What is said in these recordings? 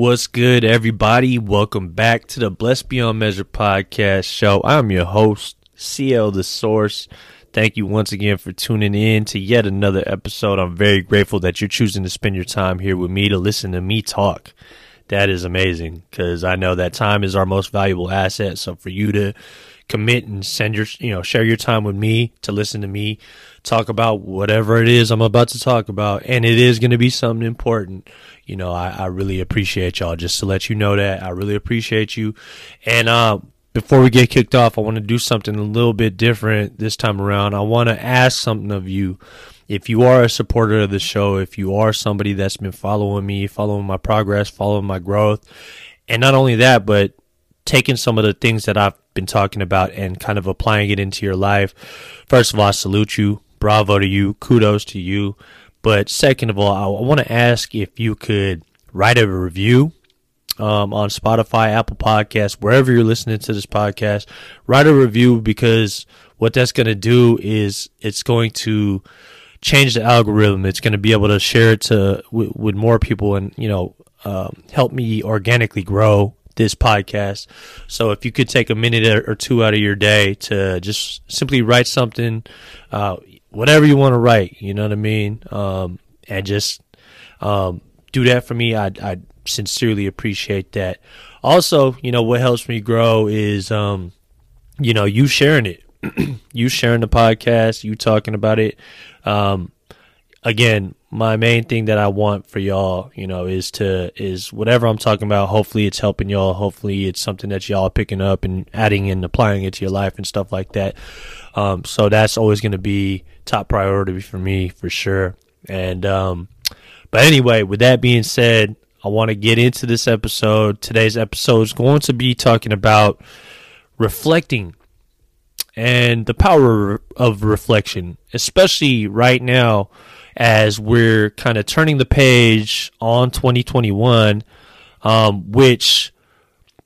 What's good, everybody? Welcome back to the Blessed Beyond Measure podcast show. I'm your host, CL The Source. Thank you once again for tuning in to yet another episode. I'm very grateful that you're choosing to spend your time here with me to listen to me talk. That is amazing because I know that time is our most valuable asset. So for you to commit and send your, you know, share your time with me to listen to me talk about whatever it is I'm about to talk about, and it is going to be something important. You know, I, I really appreciate y'all. Just to let you know that I really appreciate you. And uh, before we get kicked off, I want to do something a little bit different this time around. I want to ask something of you. If you are a supporter of the show, if you are somebody that's been following me, following my progress, following my growth, and not only that, but taking some of the things that I've been talking about and kind of applying it into your life. First of all, I salute you. Bravo to you. Kudos to you. But second of all, I want to ask if you could write a review um, on Spotify, Apple Podcasts, wherever you're listening to this podcast. Write a review because what that's going to do is it's going to change the algorithm. It's going to be able to share it to with, with more people and you know um, help me organically grow this podcast. So if you could take a minute or two out of your day to just simply write something, uh, whatever you want to write, you know what I mean, um, and just um, do that for me, I'd, I'd, sincerely appreciate that. Also, you know what helps me grow is, um, you know, you sharing it, you sharing the podcast, you talking about it. Um, again, my main thing that I want for y'all, you know, is to is whatever I'm talking about. Hopefully, it's helping y'all. Hopefully, it's something that y'all are picking up and adding and applying it to your life and stuff like that. Um, so that's always going to be top priority for me for sure. And um, but anyway, with that being said, I want to get into this episode. Today's episode is going to be talking about reflecting and the power of reflection, especially right now as we're kind of turning the page on 2021, um, which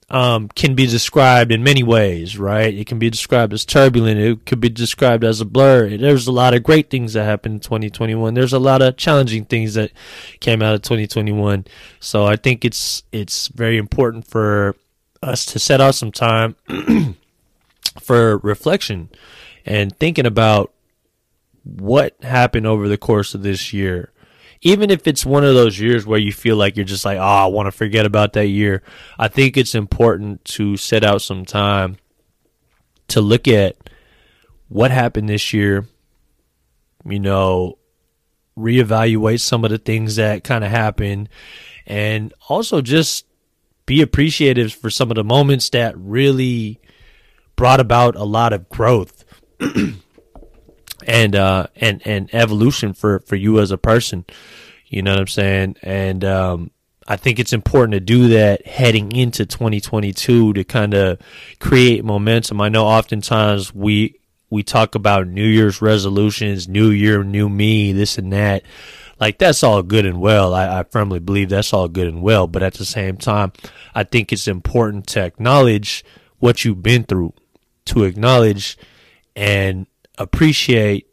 um, can be described in many ways, right? It can be described as turbulent. It could be described as a blur. There's a lot of great things that happened in 2021. There's a lot of challenging things that came out of 2021. So I think it's it's very important for us to set out some time for reflection and thinking about what happened over the course of this year. Even if it's one of those years where you feel like you're just like, oh, I want to forget about that year, I think it's important to set out some time to look at what happened this year, you know, reevaluate some of the things that kind of happened, and also just be appreciative for some of the moments that really brought about a lot of growth. and uh and and evolution for for you as a person. You know what i'm saying? And um i think it's important to do that heading into 2022 to kind of create momentum. I know oftentimes we we talk about new year's resolutions new year new me this and that. Like that's all good and well. I, I firmly believe that's all good and well. But at the same time i think it's important to acknowledge what you've been through to acknowledge and appreciate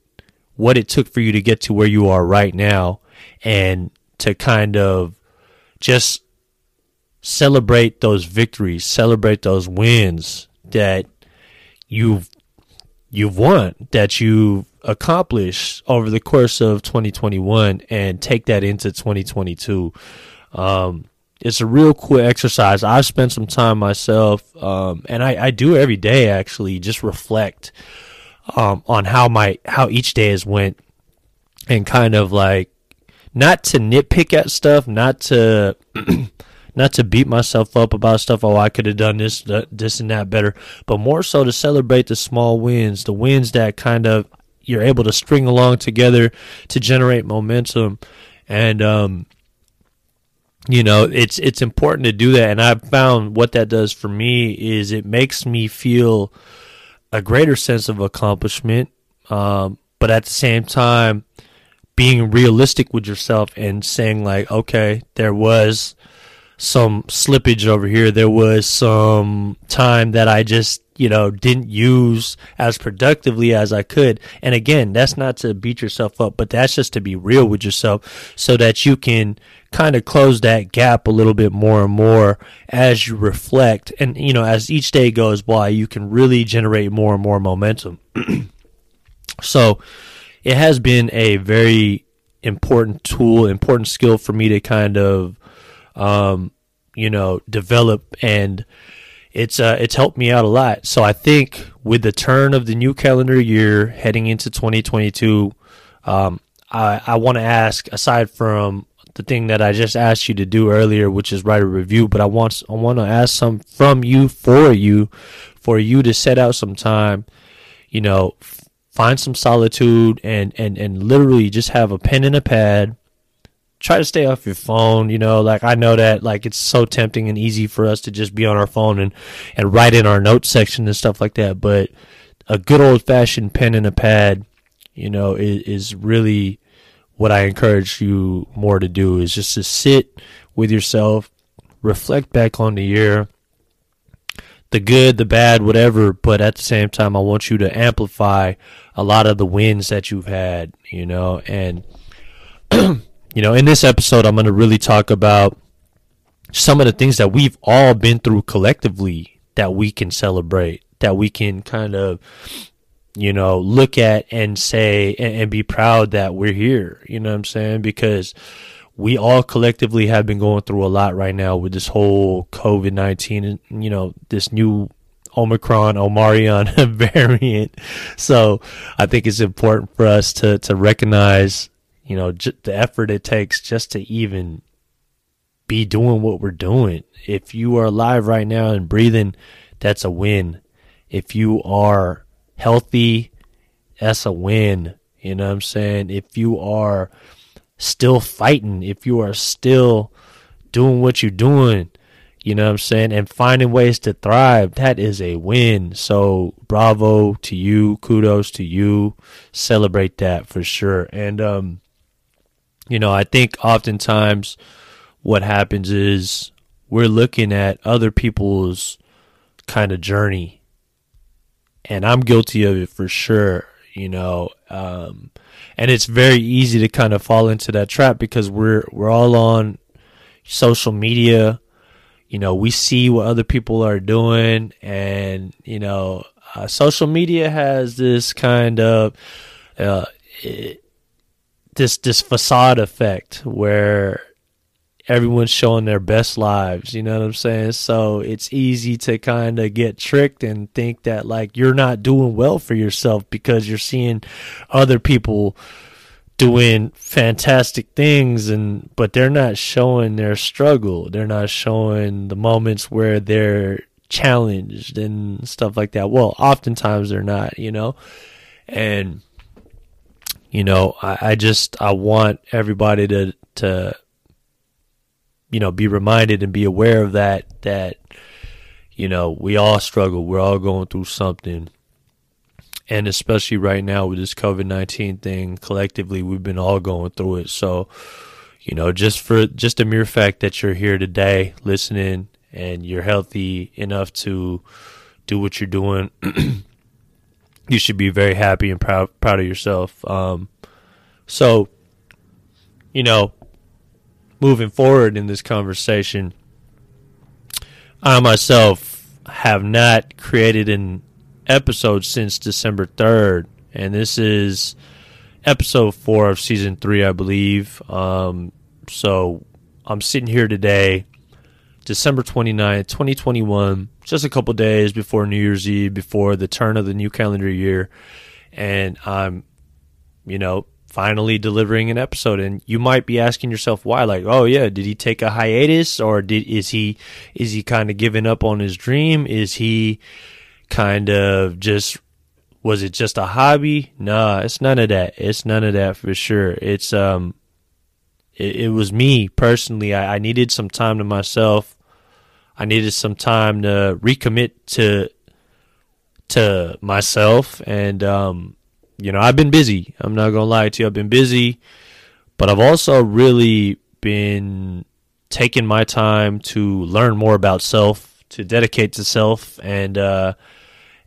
what it took for you to get to where you are right now and to kind of just celebrate those victories, celebrate those wins that you've you've won, that you've accomplished over the course of 2021 and take that into 2022. Um, it's a real cool exercise. I've spent some time myself, um, and I, I do every day actually just reflect um, on how my how each day has went, and kind of like not to nitpick at stuff, not to not to beat myself up about stuff. Oh, I could have done this, this and that better, but more so to celebrate the small wins, the wins that kind of you're able to string along together to generate momentum, and um, you know it's it's important to do that. And I've found what that does for me is it makes me feel a greater sense of accomplishment, um, but at the same time, being realistic with yourself and saying like, okay, there was some slippage over here. There was some time that I just, you know, didn't use as productively as I could. And again, that's not to beat yourself up, but that's just to be real with yourself so that you can kind of close that gap a little bit more and more as you reflect and you know as each day goes by you can really generate more and more momentum. So it has been a very important tool important skill for me to kind of um, you know develop and it's uh, it's helped me out a lot. So i think with the turn of the new calendar year heading into 2022 um, I, I want to ask, aside from the thing that I just asked you to do earlier, which is write a review, but I want I want to ask some from you for you, for you to set out some time, you know, find some solitude and and and literally just have a pen and a pad. Try to stay off your phone, you know, like I know that like it's so tempting and easy for us to just be on our phone and and write in our notes section and stuff like that, but a good old fashioned pen and a pad, you know, is, is really what I encourage you more to do is just to sit with yourself, reflect back on the year, the good, the bad, whatever, but at the same time, I want you to amplify a lot of the wins that you've had, you know, and, you know, in this episode, I'm going to really talk about some of the things that we've all been through collectively that we can celebrate, that we can kind of you know, look at and say and, and, be proud that we're here. You know what I'm saying? Because we all collectively have been going through a lot right now with this whole COVID 19 and, you know, this new Omicron, Omarion variant. So I think it's important for us to, to recognize, you know, j- the effort it takes just to even be doing what we're doing. If you are alive right now and breathing, that's a win. If you are healthy, that's a win. You know what I'm saying? If you are still fighting, if you are still doing what you're doing, you know what I'm saying, and finding ways to thrive, that is a win. So bravo to you, kudos to you. Celebrate that for sure. And um you know, I think oftentimes what happens is we're looking at other people's kind of journey and I'm guilty of it for sure, you know. Um, and it's very easy to kind of fall into that trap because we're we're all on social media. You know, we see what other people are doing, and you know, uh, social media has this kind of uh, it, this this facade effect where everyone's showing their best lives, you know what I'm saying? So it's easy to kind of get tricked and think that like you're not doing well for yourself because you're seeing other people doing fantastic things and but they're not showing their struggle. They're not showing the moments where they're challenged and stuff like that. Well, oftentimes they're not, you know. And you know, I, I just I want everybody to to you know, be reminded and be aware of that, that, you know, we all struggle. We're all going through something. And especially right now with this COVID 19 thing, collectively, we've been all going through it. So, you know, just for just the mere fact that you're here today listening and you're healthy enough to do what you're doing, you should be very happy and proud proud of yourself. Um, so, you know, moving forward in this conversation, I myself have not created an episode since December 3rd, and this is episode four of season three, I believe. Um, so I'm sitting here today, December 29th, 2021, just a couple days before New Year's Eve, before the turn of the new calendar year, and I'm, you know, finally delivering an episode and you might be asking yourself why like oh yeah did he take a hiatus or did is he is he kind of giving up on his dream? Is he kind of just was it just a hobby? Nah it's none of that. It's none of that for sure. It's um it, it was me personally. I, I needed some time to myself. I needed some time to recommit to to myself and um you know, I've been busy. I'm not going to lie to you. I've been busy, but I've also really been taking my time to learn more about self, to dedicate to self and uh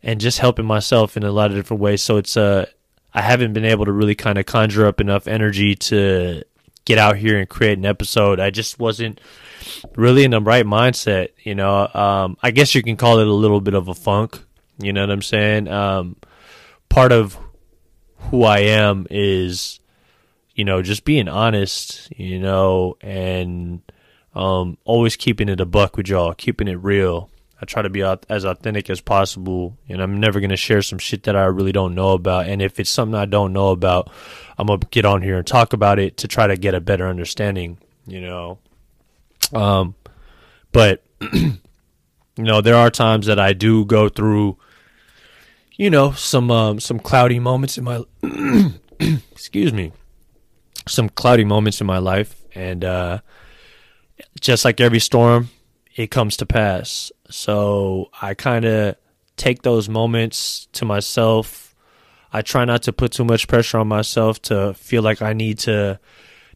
and just helping myself in a lot of different ways. So it's uh I haven't been able to really kind of conjure up enough energy to get out here and create an episode. I just wasn't really in the right mindset. You know, um, I guess you can call it a little bit of a funk. You know what I'm saying? Um, part of who I am is, you know, just being honest, you know, and um, always keeping it a buck with y'all, keeping it real. I try to be as authentic as possible, and I'm never gonna share some shit that I really don't know about. And if it's something I don't know about, I'm gonna get on here and talk about it to try to get a better understanding. You know, um, but you know, there are times that I do go through, you know, some um, some cloudy moments in my excuse me, some cloudy moments in my life, and uh, just like every storm, it comes to pass. So I kind of take those moments to myself. I try not to put too much pressure on myself to feel like I need to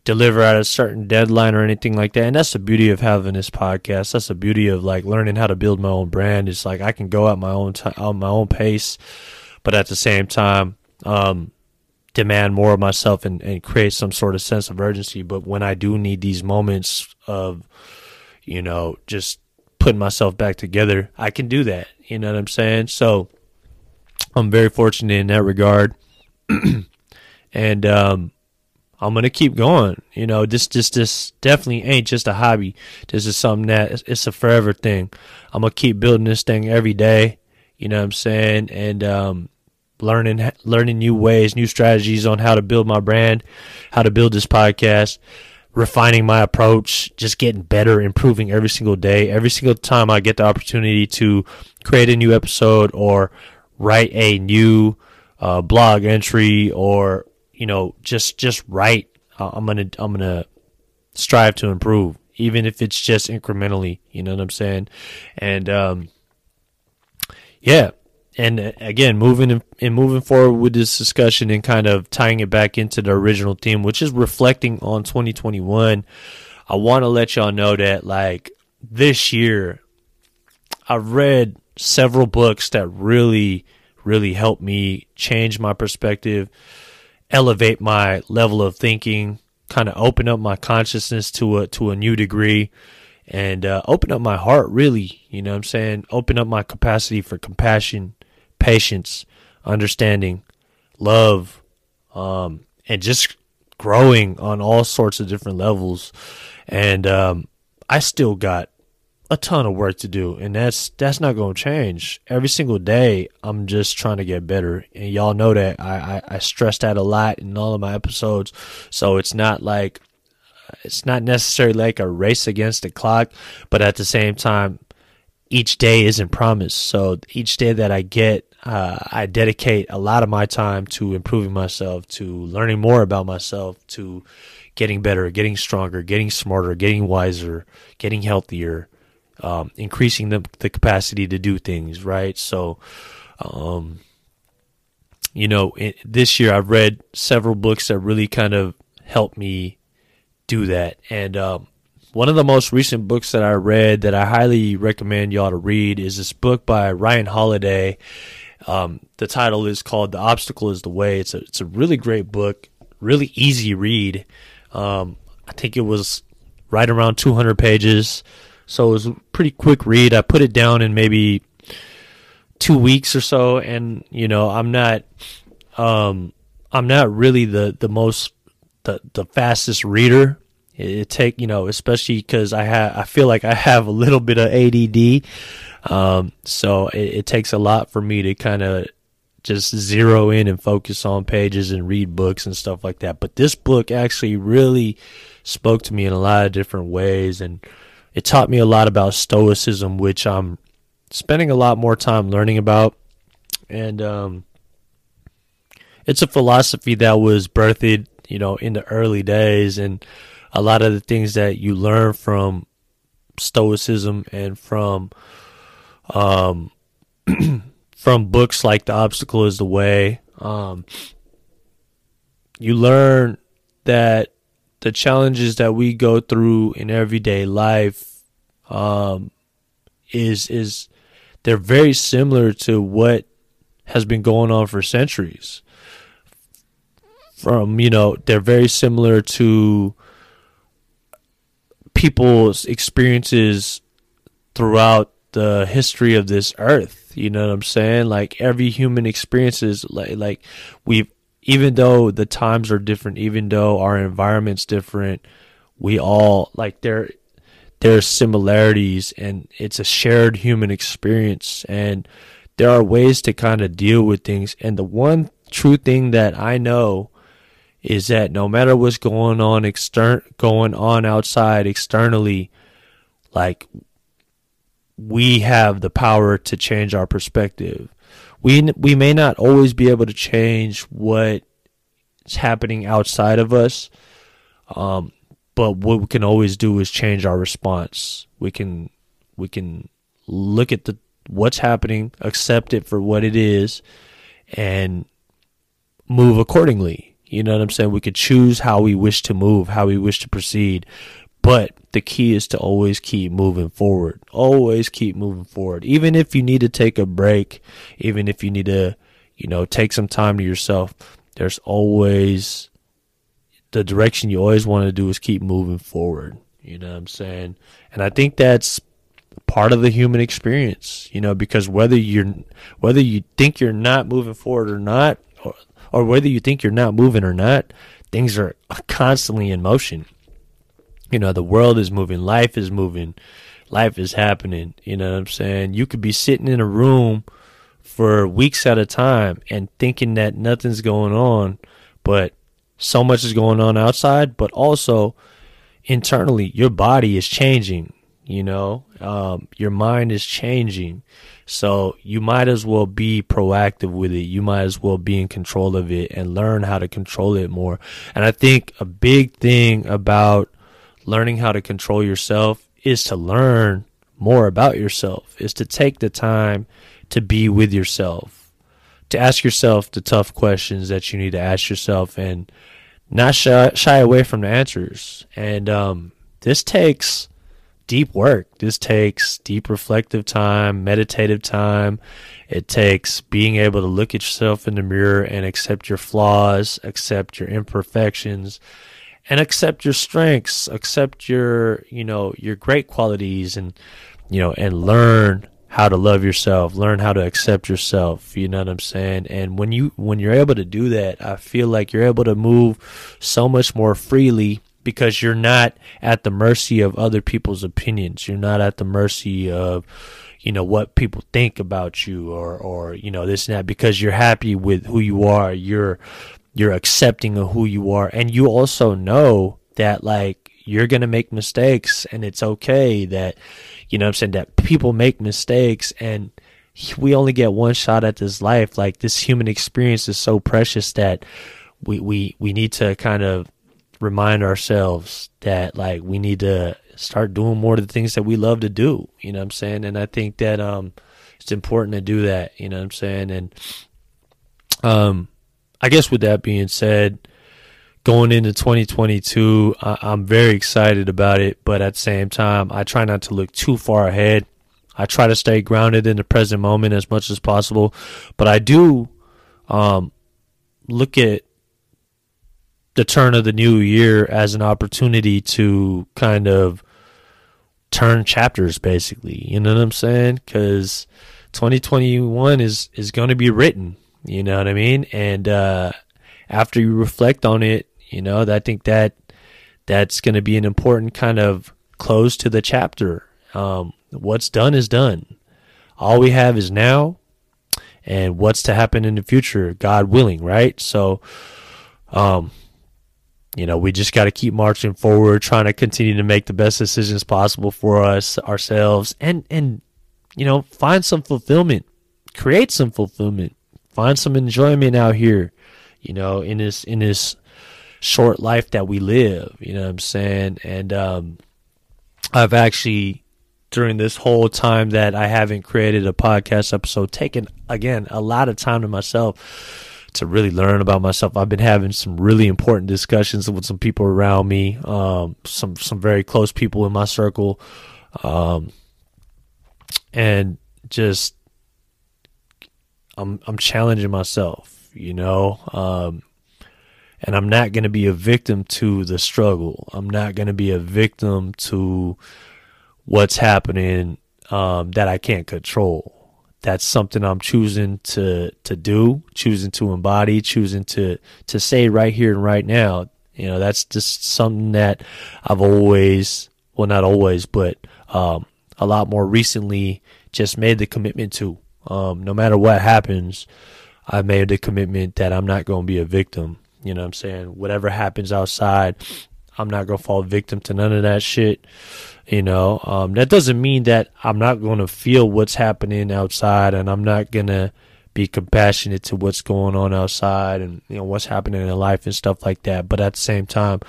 deliver at a certain deadline or anything like that. And that's the beauty of having this podcast. That's the beauty of like learning how to build my own brand. It's like I can go at my own time, on my own pace, but at the same time, um, demand more of myself and, and create some sort of sense of urgency. But when I do need these moments of, you know, just putting myself back together, I can do that. You know what I'm saying? So I'm very fortunate in that regard. and um, I'm gonna keep going. You know, this this this definitely ain't just a hobby. This is something that it's a forever thing. I'm gonna keep building this thing every day. You know what I'm saying? And um, learning learning new ways, new strategies on how to build my brand, how to build this podcast refining my approach, just getting better, improving every single day. Every single time I get the opportunity to create a new episode or write a new uh, blog entry or you know just just write, uh, I'm gonna I'm gonna strive to improve, even if it's just incrementally. You know what I'm saying? And um, yeah, and uh, again, moving and moving forward with this discussion and kind of tying it back into the original theme, which is reflecting on 2021. I want to let y'all know that like this year, I've read several books that really, really helped me change my perspective, elevate my level of thinking, kind of open up my consciousness to a to a new degree and uh, open up my heart really you know what i'm saying open up my capacity for compassion patience, understanding, love, um, and just growing on all sorts of different levels. And um, I still got a ton of work to do, and that's that's not going to change. Every single day, I'm just trying to get better, and y'all know that I, I I stress that a lot in all of my episodes. So it's not like it's not necessarily like a race against the clock, but at the same time, each day isn't promised. So each day that I get uh, I dedicate a lot of my time to improving myself, to learning more about myself, to getting better, getting stronger, getting smarter, getting wiser, getting healthier, um, increasing the the capacity to do things. Right. So, um, you know, it, this year I've read several books that really kind of helped me do that, and um, one of the most recent books that I read that I highly recommend y'all to read is this book by Ryan Holiday um, the title is called "The Obstacle Is the Way." It's a it's a really great book, really easy read. Um, I think it was right around 200 pages, so it was a pretty quick read. I put it down in maybe two weeks or so, and you know I'm not um, I'm not really the the most the the fastest reader. It, it take you know especially because I have I feel like I have a little bit of ADD. Um, so it, it takes a lot for me to kind of just zero in and focus on pages and read books and stuff like that. But this book actually really spoke to me in a lot of different ways and it taught me a lot about stoicism, which I'm spending a lot more time learning about. And um, it's a philosophy that was birthed, you know, in the early days and a lot of the things that you learn from stoicism and from um, from books like The Obstacle is the Way. Um, you learn that the challenges that we go through in everyday life um, is is they're very similar to what has been going on for centuries. From you know, they're very similar to people's experiences throughout the history of this earth. You know what I'm saying? Like every human experiences like like we've even though the times are different, even though our environment's different, we all like there there's similarities and it's a shared human experience and there are ways to kind of deal with things and the one true thing that I know is that no matter what's going on extern going on outside externally like we have the power to change our perspective. We we may not always be able to change what's happening outside of us, um, but what we can always do is change our response. We can we can look at the what's happening, accept it for what it is, and move accordingly. You know what I'm saying? We could choose how we wish to move, how we wish to proceed, but the key is to always keep moving forward. Always keep moving forward. Even if you need to take a break, even if you need to, you know, take some time to yourself, there's always the direction you always want to do is keep moving forward. You know what I'm saying? And I think that's part of the human experience, you know, because whether you're whether you think you're not moving forward or not or, or whether you think you're not moving or not, things are constantly in motion you know, the world is moving, life is moving, life is happening. You know what I'm saying? You could be sitting in a room for weeks at a time and thinking that nothing's going on, but so much is going on outside, but also internally, your body is changing. You know, um, your mind is changing. So you might as well be proactive with it. You might as well be in control of it and learn how to control it more. And I think a big thing about learning how to control yourself is to learn more about yourself, is to take the time to be with yourself, to ask yourself the tough questions that you need to ask yourself and not shy, shy away from the answers. And um, this takes deep work. This takes deep reflective time, meditative time. It takes being able to look at yourself in the mirror and accept your flaws, accept your imperfections, and accept your strengths, accept your, you know, your great qualities and, you know, and learn how to love yourself, learn how to accept yourself, you know what I'm saying? And when you when you're able to do that, I feel like you're able to move so much more freely because you're not at the mercy of other people's opinions. You're not at the mercy of you know what people think about you or or you know this and that because you're happy with who you are. You're you're accepting of who you are. And you also know that like you're going to make mistakes and it's okay that you know I'm saying that people make mistakes. And we only get one shot at this life. Like this human experience is so precious that we we we need to kind of remind ourselves that like we need to start doing more of the things that we love to do. You know what I'm saying? And I think that um it's important to do that. You know what I'm saying? And um I guess with that being said, going into 2022, I, I'm very excited about it, but at the same time, I try not to look too far ahead. I try to stay grounded in the present moment as much as possible, but I do um, look at the turn of the new year as an opportunity to kind of turn chapters, basically. You know what I'm saying? Because 2021 is is going to be written. You know what I mean? And uh, after you reflect on it, you know, I think that that's going to be an important kind of close to the chapter. Um, what's done is done. All we have is now, and what's to happen in the future, God willing, right? So, um, you know, we just got to keep marching forward, trying to continue to make the best decisions possible for us, ourselves, and and you know, find some fulfillment, create some fulfillment find some enjoyment out here, you know, in this in this short life that we live. You know what I'm saying? And um, I've actually during this whole time that I haven't created a podcast episode taken again a lot of time to myself to really learn about myself. I've been having some really important discussions with some people around me, um, some some very close people in my circle, um, and just I'm I'm challenging myself, you know. Um, and I'm not going to be a victim to the struggle. I'm not going to be a victim to what's happening um, that I can't control. That's something I'm choosing to to do, choosing to embody, choosing to to say right here and right now. You know, that's just something that I've always, well, not always, but um, a lot more recently, just made the commitment to. Um, no matter what happens, I made the commitment that I'm not going to be a victim. You know what I'm saying? Whatever happens outside, I'm not going to fall victim to none of that shit. You know, um, that doesn't mean that I'm not going to feel what's happening outside and I'm not going to be compassionate to what's going on outside and, you know, what's happening in life and stuff like that. But at the same time,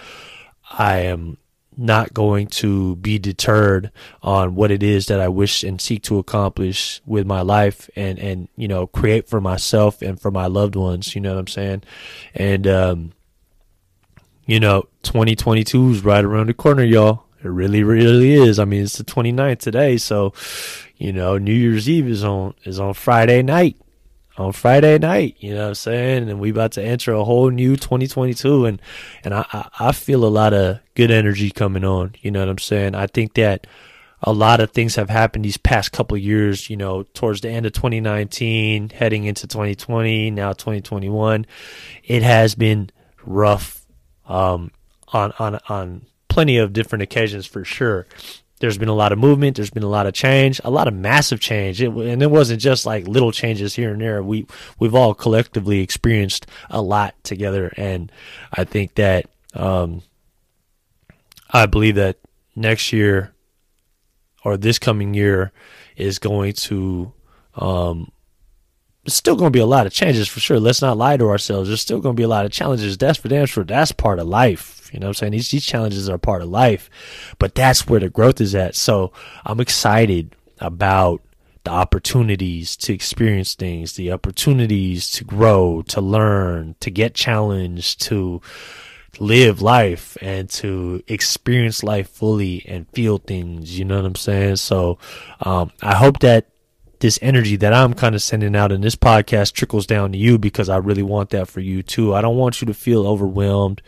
I am not going to be deterred on what it is that I wish and seek to accomplish with my life and, and, you know, create for myself and for my loved ones. You know what I'm saying? And, um, you know, 2022 is right around the corner, y'all. It really, really is. I mean, it's the 29th today, so you know, New Year's Eve is on is on Friday night. On Friday night, you know what I'm saying? And we about to enter a whole new 2022 and and I I feel a lot of good energy coming on, you know what I'm saying? I think that a lot of things have happened these past couple years, you know, towards the end of 2019, heading into 2020, now 2021. It has been rough um, on on on plenty of different occasions for sure. There's been a lot of movement. There's been a lot of change, a lot of massive change, it, and it wasn't just like little changes here and there. We we've all collectively experienced a lot together, and I think that um, I believe that next year or this coming year is going to um, it's still going to be a lot of changes for sure. Let's not lie to ourselves. There's still going to be a lot of challenges. That's for damn sure. That's part of life. You know what I'm saying? These, these challenges are part of life, but that's where the growth is at. So I'm excited about the opportunities to experience things, the opportunities to grow, to learn, to get challenged, to live life and to experience life fully and feel things. You know what I'm saying? So, um, I hope that this energy that I'm kind of sending out in this podcast trickles down to you because I really want that for you too. I don't want you to feel overwhelmed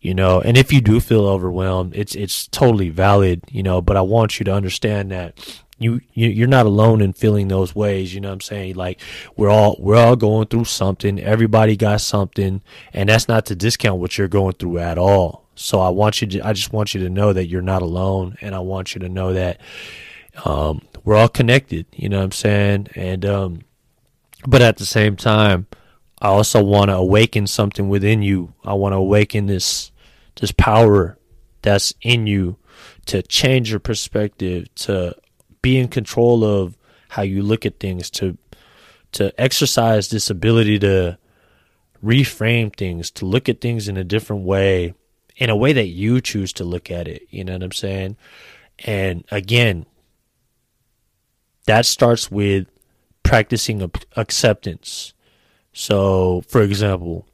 you know? And if you do feel overwhelmed it's it's totally valid you know? But i want you to understand that you, you you're not alone in feeling those ways you know what i'm saying? Like we're all we're all going through something. Everybody got something. And that's not to discount what you're going through at all. So i want you to i just want you to know that you're not alone. And i want you to know that um, we're all connected you know what i'm saying and um, but at the same time i also want to awaken something within you i want to awaken this this power that's in you to change your perspective, to be in control of how you look at things, to to exercise this ability to reframe things, to look at things in a different way, in a way that you choose to look at it. You know what I'm saying? And again, that starts with practicing acceptance. So, for example,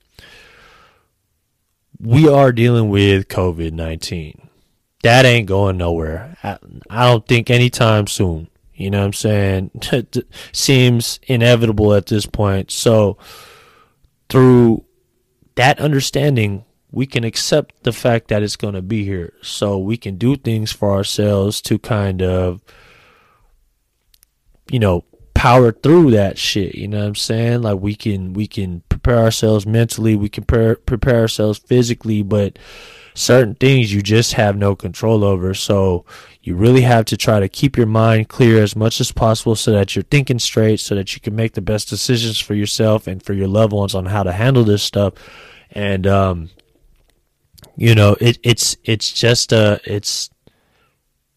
we are dealing with COVID 19. That ain't going nowhere. I, don't think anytime soon. You know what I'm saying? Seems inevitable at this point. So, through that understanding, we can accept the fact that it's going to be here. So, we can do things for ourselves to kind of, you know, power through that shit. You know what I'm saying? Like, we can, we can prepare ourselves mentally, we can prepare, ourselves physically, but certain things you just have no control over. So you really have to try to keep your mind clear as much as possible so that you're thinking straight, so that you can make the best decisions for yourself and for your loved ones on how to handle this stuff. And, um, you know, it, it's, it's just, uh, it's,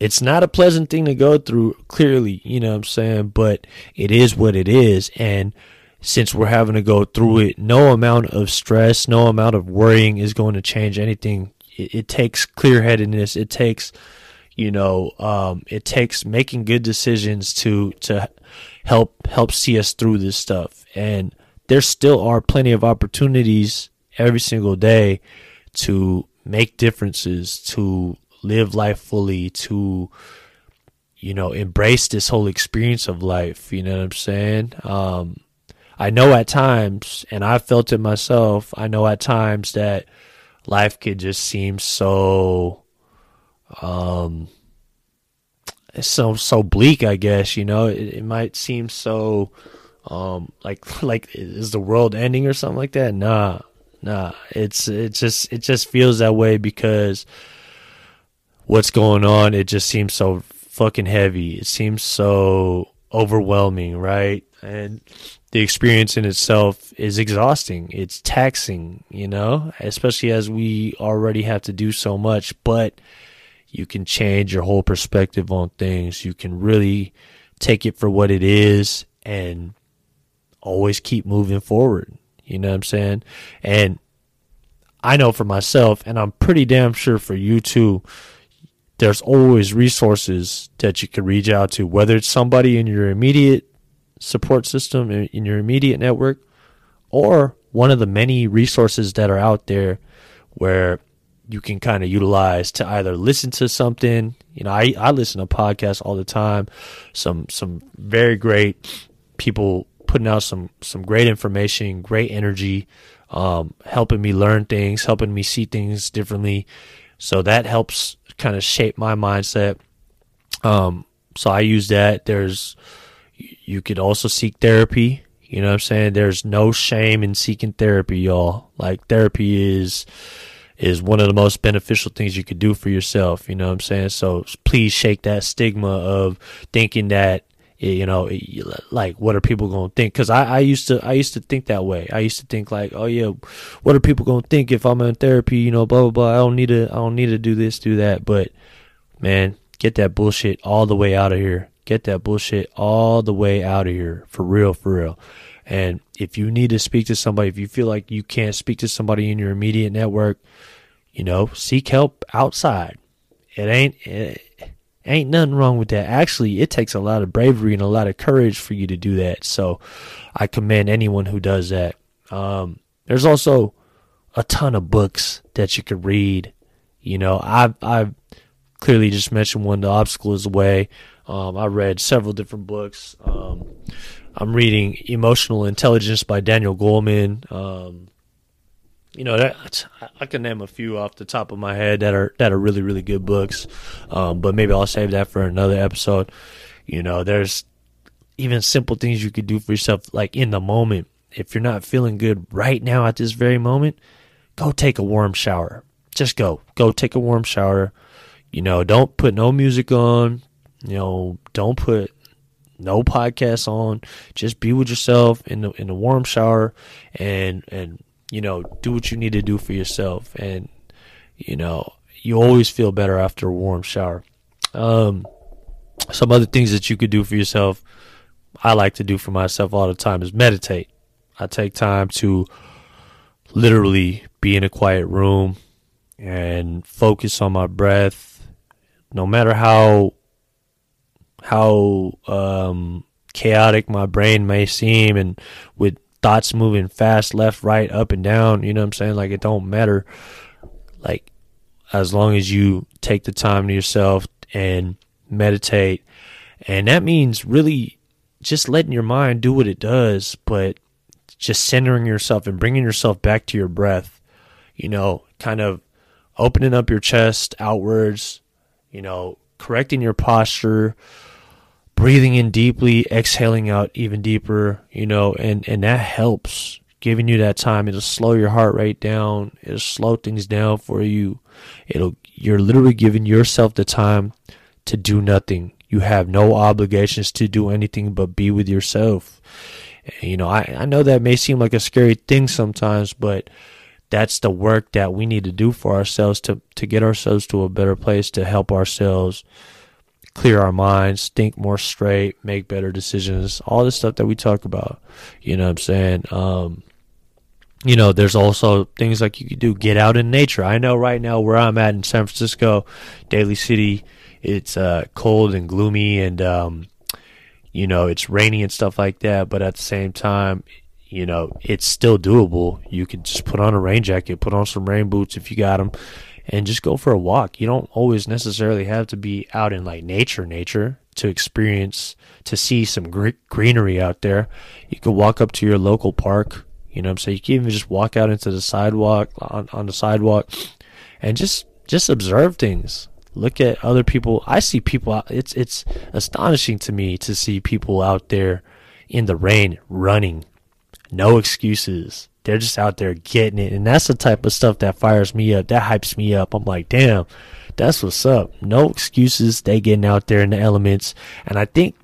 it's not a pleasant thing to go through, clearly, you know what I'm saying? But it is what it is. And, since we're having to go through it, no amount of stress, no amount of worrying is going to change anything. It, it takes clear headedness. It takes, you know, um, it takes making good decisions to, to help, help see us through this stuff. And there still are plenty of opportunities every single day to make differences, to live life fully, to, you know, embrace this whole experience of life. You know what I'm saying? Um, I know at times, and I've felt it myself, I know at times that life could just seem so, um, so, so bleak, I guess, you know, it, it might seem so, um, like, like, is the world ending or something like that? Nah, nah, it's, it just, it just feels that way because what's going on, it just seems so fucking heavy. It seems so overwhelming, right? And the experience in itself is exhausting. It's taxing, you know, especially as we already have to do so much, but you can change your whole perspective on things. You can really take it for what it is and always keep moving forward. You know what I'm saying? And I know for myself, and I'm pretty damn sure for you too, there's always resources that you can reach out to, whether it's somebody in your immediate support system in your immediate network or one of the many resources that are out there where you can kind of utilize to either listen to something. You know I, I listen to podcasts all the time. Some some very great people putting out some some great information great energy um, helping me learn things helping me see things differently. So that helps kind of shape my mindset um, so i use that there's you could also seek therapy. You know what I'm saying? There's no shame in seeking therapy, y'all. Like therapy is is one of the most beneficial things you could do for yourself. You know what I'm saying? So please shake that stigma of thinking that you know like what are people going to think because I, I used to i used to think that way i used to think like oh yeah what are people going to think if i'm in therapy you know blah blah blah i don't need to i don't need to do this do that but man get that bullshit all the way out of here Get that bullshit all the way out of here. For real, for real. And if you need to speak to somebody, if you feel like you can't speak to somebody in your immediate network, you know, seek help outside. It ain't it ain't nothing wrong with that. Actually, it takes a lot of bravery and a lot of courage for you to do that. So, I commend anyone who does that. Um, there's also a ton of books that you could read. You know, I've I've clearly just mentioned one. The obstacle is the way. Um, I read several different books. Um, I'm reading Emotional Intelligence by Daniel Goleman. Um, you know, that, I can name a few off the top of my head that are that are really really good books. Um, but maybe I'll save that for another episode. You know, there's even simple things you could do for yourself, like in the moment. If you're not feeling good right now at this very moment, go take a warm shower. Just go, go take a warm shower. You know, don't put no music on. You know, don't put no podcasts on. Just be with yourself in the in the warm shower and and you know, do what you need to do for yourself and you know, you always feel better after a warm shower. Um some other things that you could do for yourself I like to do for myself all the time is meditate. I take time to literally be in a quiet room and focus on my breath no matter how how um, chaotic my brain may seem and with thoughts moving fast left right up and down you know what i'm saying? Like it don't matter. Like as long as you take the time to yourself and meditate. And that means really just letting your mind do what it does but just centering yourself and bringing yourself back to your breath you know kind of opening up your chest outwards you know correcting your posture breathing in deeply, exhaling out even deeper, you know, and, and that helps giving you that time. It'll slow your heart rate down. It'll slow things down for you. It'll, you're literally giving yourself the time to do nothing. You have no obligations to do anything but be with yourself. You know, I, I know that may seem like a scary thing sometimes, but that's the work that we need to do for ourselves to, to get ourselves to a better place, to help ourselves clear our minds, think more straight, make better decisions, all the stuff that we talk about. You know what I'm saying? Um, you know, there's also things like you could do get out in nature. I know right now where I'm at in San Francisco, Daly City, it's uh, cold and gloomy and um, you know, it's rainy and stuff like that, but at the same time, you know, it's still doable. You can just put on a rain jacket, put on some rain boots if you got them and just go for a walk. You don't always necessarily have to be out in like nature, nature to experience, to see some greenery out there. You could walk up to your local park. You know I'm saying? You can even just walk out into the sidewalk, on, on the sidewalk, and just, just observe things. Look at other people. I see people. It's, it's astonishing to me to see people out there in the rain running. No excuses they're just out there getting it. And that's the type of stuff that fires me up. That hypes me up. I'm like, damn, that's what's up. No excuses. They getting out there in the elements. And I think,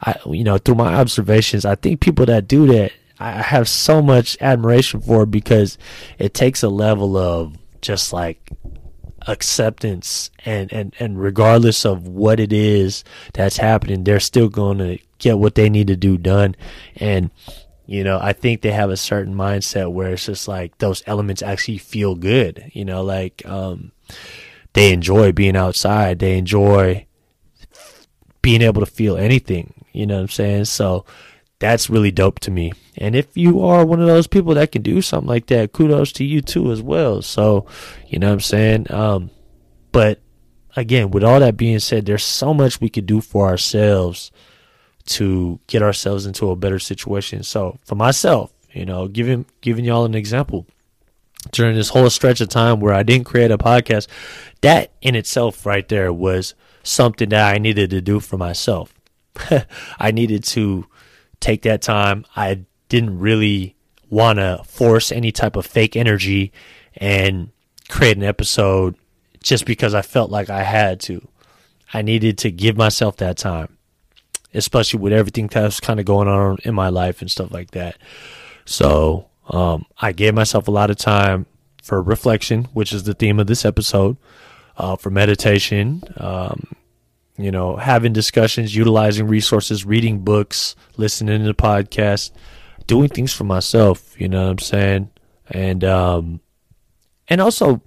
I, you know, through my observations, I think people that do that, I have so much admiration for because it takes a level of just like acceptance and, and, and regardless of what it is that's happening, they're still going to get what they need to do done. And you know, I think they have a certain mindset where it's just like those elements actually feel good. You know, like um, they enjoy being outside. They enjoy being able to feel anything. You know what I'm saying? So that's really dope to me. And if you are one of those people that can do something like that, kudos to you too as well. So, you know what I'm saying? Um, but again, with all that being said, there's so much we could do for ourselves to get ourselves into a better situation. So for myself, you know, giving giving y'all an example during this whole stretch of time where I didn't create a podcast, that in itself right there was something that I needed to do for myself. I needed to take that time. I didn't really want to force any type of fake energy and create an episode just because I felt like I had to. I needed to give myself that time especially with everything that's kind of going on in my life and stuff like that. So um, I gave myself a lot of time for reflection, which is the theme of this episode, uh, for meditation, um, you know, having discussions, utilizing resources, reading books, listening to podcasts, doing things for myself. You know what I'm saying? And um, and also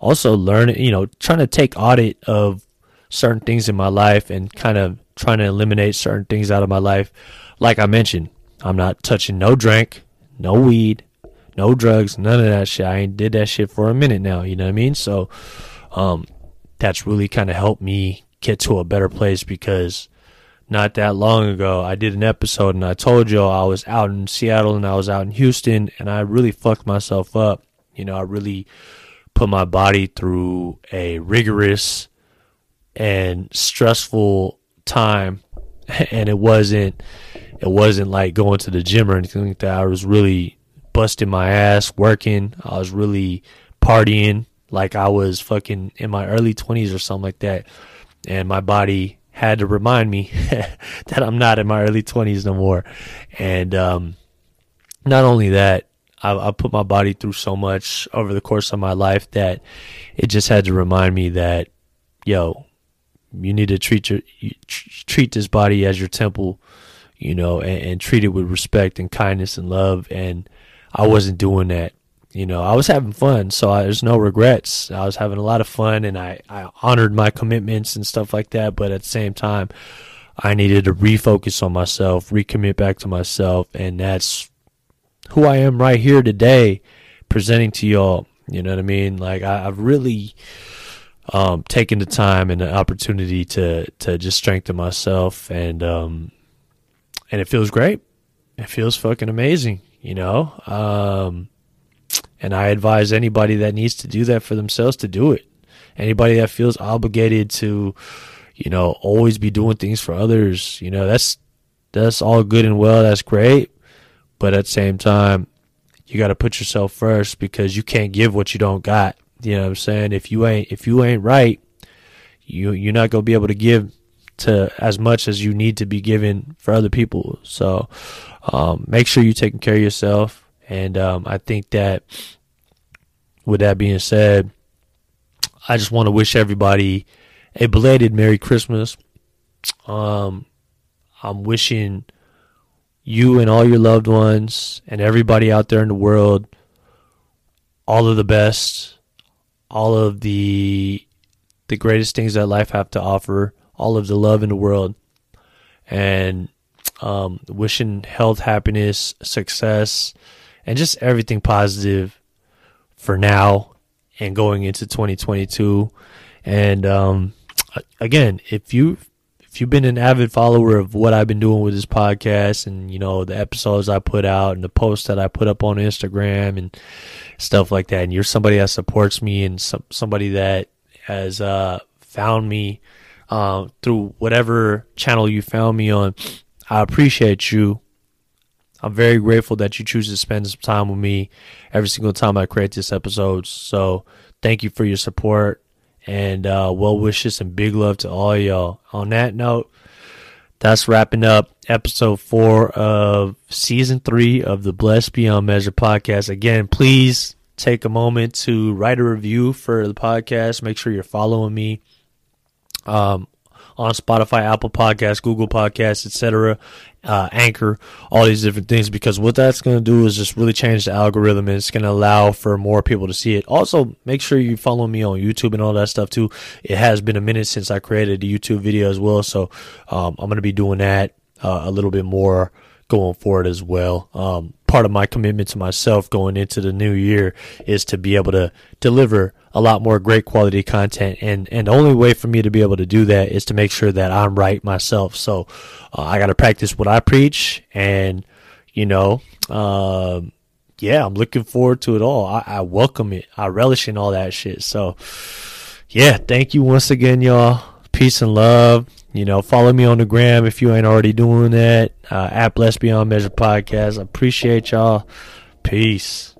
also learning, you know, trying to take audit of certain things in my life and kind of trying to eliminate certain things out of my life. Like I mentioned, I'm not touching no drink, no weed, no drugs, none of that shit. I ain't did that shit for a minute now. You know what I mean? So, um, that's really kind of helped me get to a better place because not that long ago I did an episode and I told y'all I was out in Seattle and I was out in Houston and I really fucked myself up. You know, I really put my body through a rigorous and stressful time and it wasn't it wasn't like going to the gym or anything like that. I was really busting my ass working. I was really partying like I was fucking in my early 20s or something like that. And my body had to remind me that I'm not in my early 20s no more. And um, not only that, I, I put my body through so much over the course of my life that it just had to remind me that, yo, you need to treat your treat this body as your temple, you know, and, and treat it with respect and kindness and love. And I wasn't doing that. You know, I was having fun, so I, there's no regrets. I was having a lot of fun, and I, I honored my commitments and stuff like that. But at the same time, I needed to refocus on myself, recommit back to myself, and that's who I am right here today, presenting to y'all. You know what I mean? Like I've really um, taking the time and the opportunity to to just strengthen myself and um, and it feels great. It feels fucking amazing, you know. Um, and I advise anybody that needs to do that for themselves to do it. Anybody that feels obligated to, you know, always be doing things for others, you know, that's that's all good and well. That's great, but at the same time, you got to put yourself first because you can't give what you don't got. You know what I'm saying? If you ain't if you ain't right, you you're not gonna be able to give to as much as you need to be given for other people. So um, make sure you're taking care of yourself. And um, I think that with that being said, I just want to wish everybody a belated Merry Christmas. Um, I'm wishing you and all your loved ones and everybody out there in the world all of the best all of the the greatest things that life have to offer, all of the love in the world, and um, wishing health, happiness, success, and just everything positive for now and going into 2022. And um, again, if you you've been an avid follower of what I've been doing with this podcast and you know the episodes I put out and the posts that I put up on Instagram and stuff like that, and you're somebody that supports me and some, somebody that has uh, found me uh, through whatever channel you found me on, I appreciate you. I'm very grateful that you choose to spend some time with me every single time I create this episode. So thank you for your support and uh, well wishes and big love to all y'all. On that note, that's wrapping up episode four of season three of the Blessed Beyond Measure podcast. Again, please take a moment to write a review for the podcast. Make sure you're following me um, on Spotify, Apple Podcasts, Google Podcasts, etc uh, Anchor, all these different things, because what that's going to do is just really change the algorithm and it's going to allow for more people to see it. Also, make sure you follow me on YouTube and all that stuff too. It has been a minute since I created a YouTube video as well, so um, I'm going to be doing that uh, a little bit more going forward as well. Um, part of my commitment to myself going into the new year is to be able to deliver a lot more great quality content. And and the only way for me to be able to do that is to make sure that I'm right myself. So uh, I got to practice what I preach and you know um, yeah I'm looking forward to it all. I, I welcome it. I relish in all that shit. So yeah thank you once again y'all. Peace and love you know, follow me on the gram if you ain't already doing that. Uh, at Bless Beyond Measure Podcast. I appreciate y'all. Peace.